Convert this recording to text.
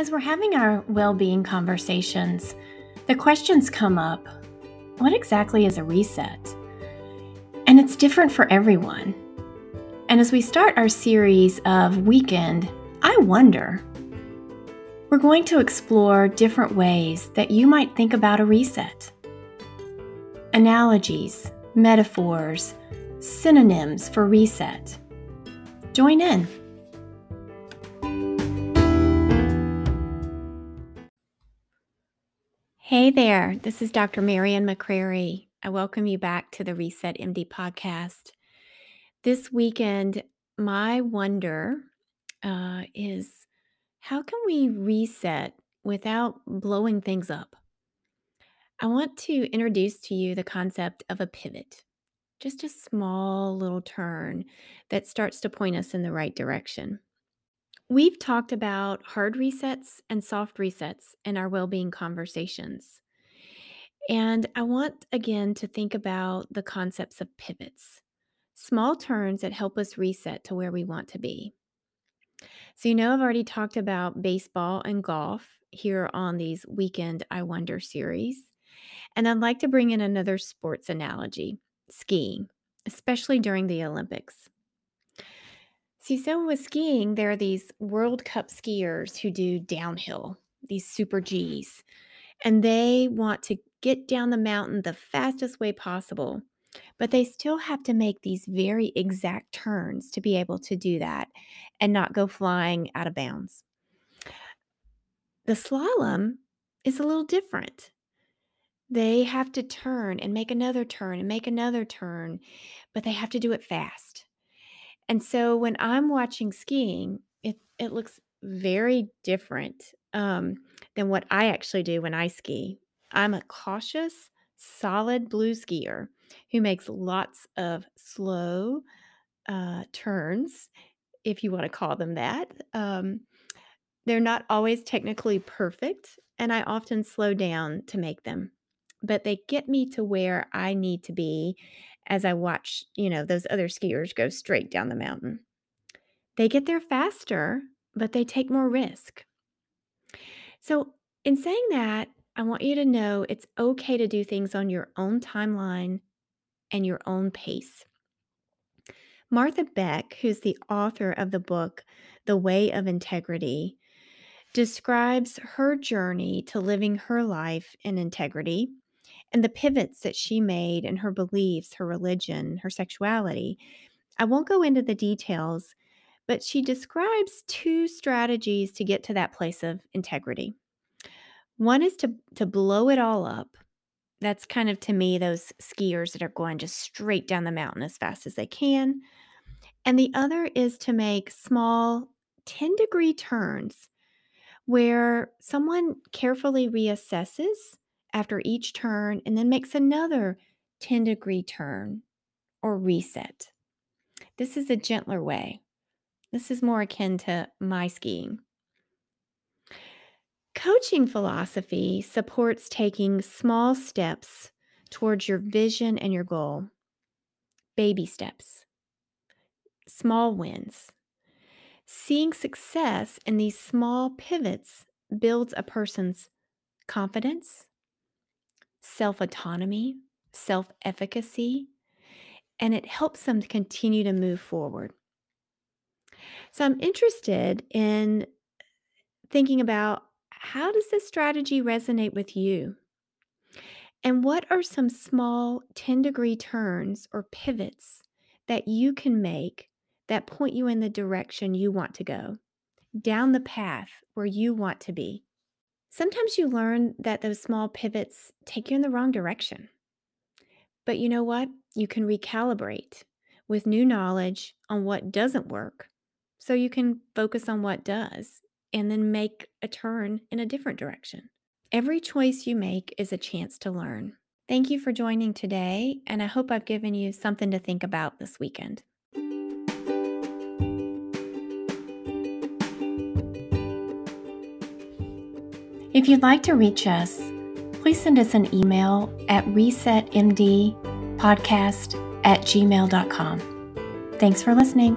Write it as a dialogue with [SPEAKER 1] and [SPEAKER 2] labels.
[SPEAKER 1] As we're having our well being conversations, the questions come up what exactly is a reset? And it's different for everyone. And as we start our series of Weekend, I wonder. We're going to explore different ways that you might think about a reset. Analogies, metaphors, synonyms for reset. Join in. Hey there, this is Dr. Marian McCrary. I welcome you back to the Reset MD podcast. This weekend, my wonder uh, is how can we reset without blowing things up? I want to introduce to you the concept of a pivot, just a small little turn that starts to point us in the right direction. We've talked about hard resets and soft resets in our well being conversations. And I want again to think about the concepts of pivots, small turns that help us reset to where we want to be. So, you know, I've already talked about baseball and golf here on these Weekend I Wonder series. And I'd like to bring in another sports analogy skiing, especially during the Olympics. See, so with skiing, there are these World Cup skiers who do downhill, these super Gs, and they want to get down the mountain the fastest way possible. But they still have to make these very exact turns to be able to do that and not go flying out of bounds. The slalom is a little different. They have to turn and make another turn and make another turn, but they have to do it fast. And so when I'm watching skiing, it it looks very different um, than what I actually do when I ski. I'm a cautious, solid blue skier who makes lots of slow uh, turns, if you want to call them that. Um, they're not always technically perfect, and I often slow down to make them, but they get me to where I need to be as I watch, you know, those other skiers go straight down the mountain. They get there faster, but they take more risk. So, in saying that, I want you to know it's okay to do things on your own timeline and your own pace. Martha Beck, who's the author of the book The Way of Integrity, describes her journey to living her life in integrity and the pivots that she made in her beliefs, her religion, her sexuality. I won't go into the details, but she describes two strategies to get to that place of integrity. One is to to blow it all up. That's kind of to me those skiers that are going just straight down the mountain as fast as they can. And the other is to make small 10 degree turns where someone carefully reassesses after each turn and then makes another 10 degree turn or reset. This is a gentler way. This is more akin to my skiing. Coaching philosophy supports taking small steps towards your vision and your goal. Baby steps, small wins. Seeing success in these small pivots builds a person's confidence, self autonomy, self efficacy, and it helps them to continue to move forward. So, I'm interested in thinking about how does this strategy resonate with you? And what are some small 10 degree turns or pivots that you can make that point you in the direction you want to go, down the path where you want to be? Sometimes you learn that those small pivots take you in the wrong direction. But you know what? You can recalibrate with new knowledge on what doesn't work so you can focus on what does and then make a turn in a different direction. Every choice you make is a chance to learn. Thank you for joining today, and I hope I've given you something to think about this weekend. If you'd like to reach us, please send us an email at resetmdpodcast at gmail.com. Thanks for listening.